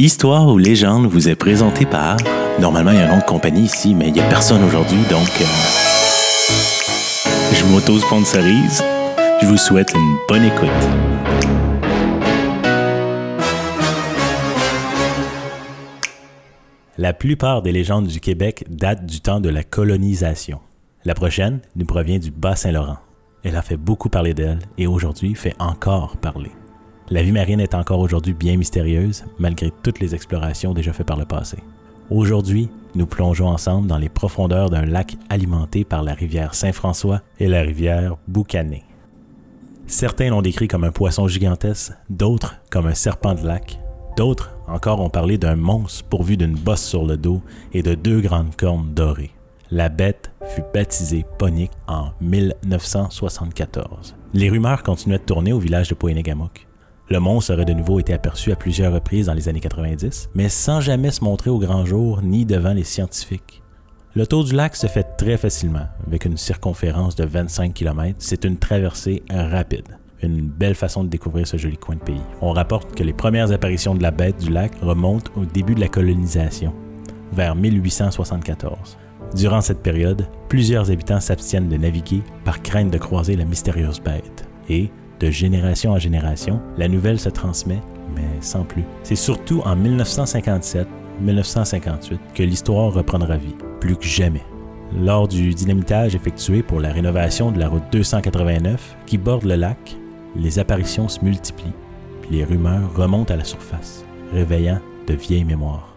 Histoire ou légende vous est présenté par. Normalement, il y a un nom de compagnie ici, mais il n'y a personne aujourd'hui, donc. euh, je m'auto-sponsorise. Je vous souhaite une bonne écoute. La plupart des légendes du Québec datent du temps de la colonisation. La prochaine nous provient du Bas-Saint-Laurent. Elle a fait beaucoup parler d'elle et aujourd'hui fait encore parler. La vie marine est encore aujourd'hui bien mystérieuse, malgré toutes les explorations déjà faites par le passé. Aujourd'hui, nous plongeons ensemble dans les profondeurs d'un lac alimenté par la rivière Saint-François et la rivière Boucané. Certains l'ont décrit comme un poisson gigantesque, d'autres comme un serpent de lac, d'autres encore ont parlé d'un monstre pourvu d'une bosse sur le dos et de deux grandes cornes dorées. La bête fut baptisée Ponique en 1974. Les rumeurs continuaient de tourner au village de Poénégamook. Le monstre aurait de nouveau été aperçu à plusieurs reprises dans les années 90, mais sans jamais se montrer au grand jour ni devant les scientifiques. Le tour du lac se fait très facilement, avec une circonférence de 25 km. C'est une traversée rapide. Une belle façon de découvrir ce joli coin de pays. On rapporte que les premières apparitions de la bête du lac remontent au début de la colonisation, vers 1874. Durant cette période, plusieurs habitants s'abstiennent de naviguer par crainte de croiser la mystérieuse bête. Et, de génération en génération, la nouvelle se transmet, mais sans plus. C'est surtout en 1957-1958 que l'histoire reprendra vie, plus que jamais. Lors du dynamitage effectué pour la rénovation de la route 289 qui borde le lac, les apparitions se multiplient, puis les rumeurs remontent à la surface, réveillant de vieilles mémoires.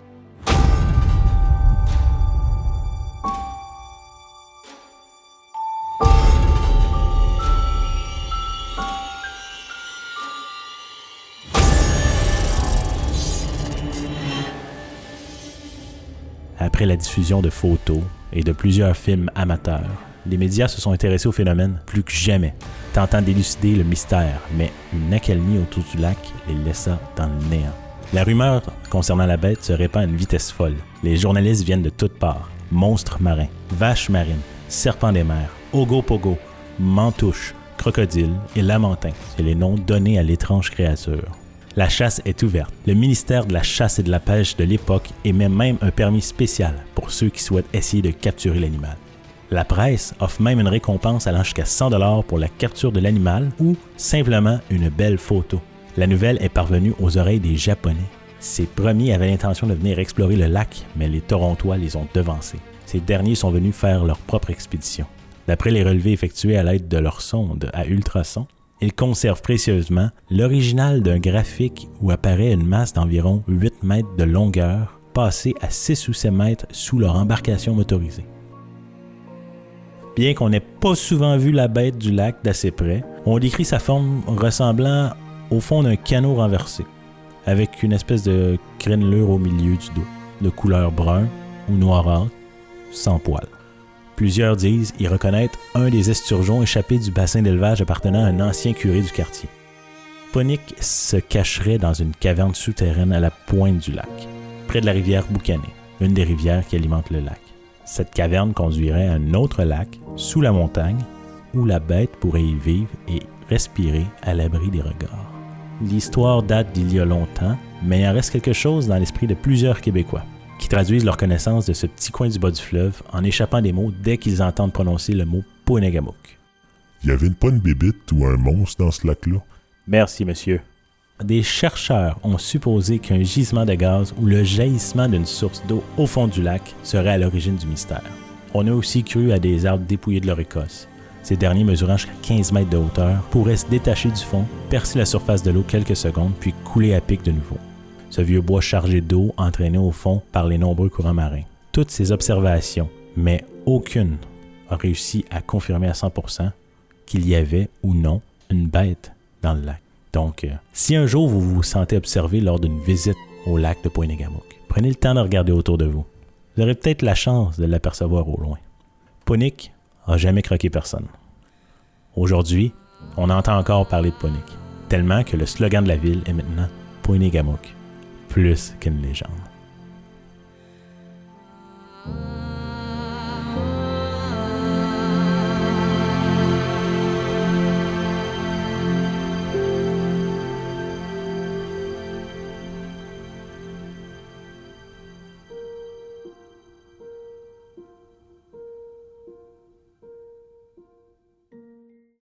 Après la diffusion de photos et de plusieurs films amateurs, les médias se sont intéressés au phénomène plus que jamais, tentant d'élucider le mystère, mais une accalmie autour du lac les laissa dans le néant. La rumeur concernant la bête se répand à une vitesse folle. Les journalistes viennent de toutes parts. Monstres marins, vaches marines, serpents des mers, ogopogo, mantouches, crocodiles et lamentins. C'est les noms donnés à l'étrange créature. La chasse est ouverte. Le ministère de la Chasse et de la Pêche de l'époque émet même un permis spécial pour ceux qui souhaitent essayer de capturer l'animal. La presse offre même une récompense allant jusqu'à 100 dollars pour la capture de l'animal ou simplement une belle photo. La nouvelle est parvenue aux oreilles des Japonais. Ces premiers avaient l'intention de venir explorer le lac, mais les Torontois les ont devancés. Ces derniers sont venus faire leur propre expédition. D'après les relevés effectués à l'aide de leur sonde à ultrasons, ils conservent précieusement l'original d'un graphique où apparaît une masse d'environ 8 mètres de longueur passée à 6 ou 7 mètres sous leur embarcation motorisée. Bien qu'on n'ait pas souvent vu la bête du lac d'assez près, on décrit sa forme ressemblant au fond d'un canot renversé, avec une espèce de crénelure au milieu du dos, de couleur brun ou noirâtre, sans poils. Plusieurs disent y reconnaître un des esturgeons échappés du bassin d'élevage appartenant à un ancien curé du quartier. Ponique se cacherait dans une caverne souterraine à la pointe du lac, près de la rivière Boucané, une des rivières qui alimente le lac. Cette caverne conduirait à un autre lac, sous la montagne, où la bête pourrait y vivre et respirer à l'abri des regards. L'histoire date d'il y a longtemps, mais il en reste quelque chose dans l'esprit de plusieurs Québécois qui traduisent leur connaissance de ce petit coin du bas du fleuve en échappant des mots dès qu'ils entendent prononcer le mot Ponégamouk. Y avait pas une bébite ou un monstre dans ce lac-là? Merci, monsieur. Des chercheurs ont supposé qu'un gisement de gaz ou le jaillissement d'une source d'eau au fond du lac serait à l'origine du mystère. On a aussi cru à des arbres dépouillés de leur écosse. Ces derniers mesurant jusqu'à 15 mètres de hauteur pourraient se détacher du fond, percer la surface de l'eau quelques secondes puis couler à pic de nouveau ce vieux bois chargé d'eau entraîné au fond par les nombreux courants marins. Toutes ces observations, mais aucune a réussi à confirmer à 100% qu'il y avait ou non une bête dans le lac. Donc, euh, si un jour vous vous sentez observé lors d'une visite au lac de Poinégamouk, prenez le temps de regarder autour de vous. Vous aurez peut-être la chance de l'apercevoir au loin. Ponique a jamais croqué personne. Aujourd'hui, on entend encore parler de Ponique, tellement que le slogan de la ville est maintenant Poinégamouk plus qu'une légende.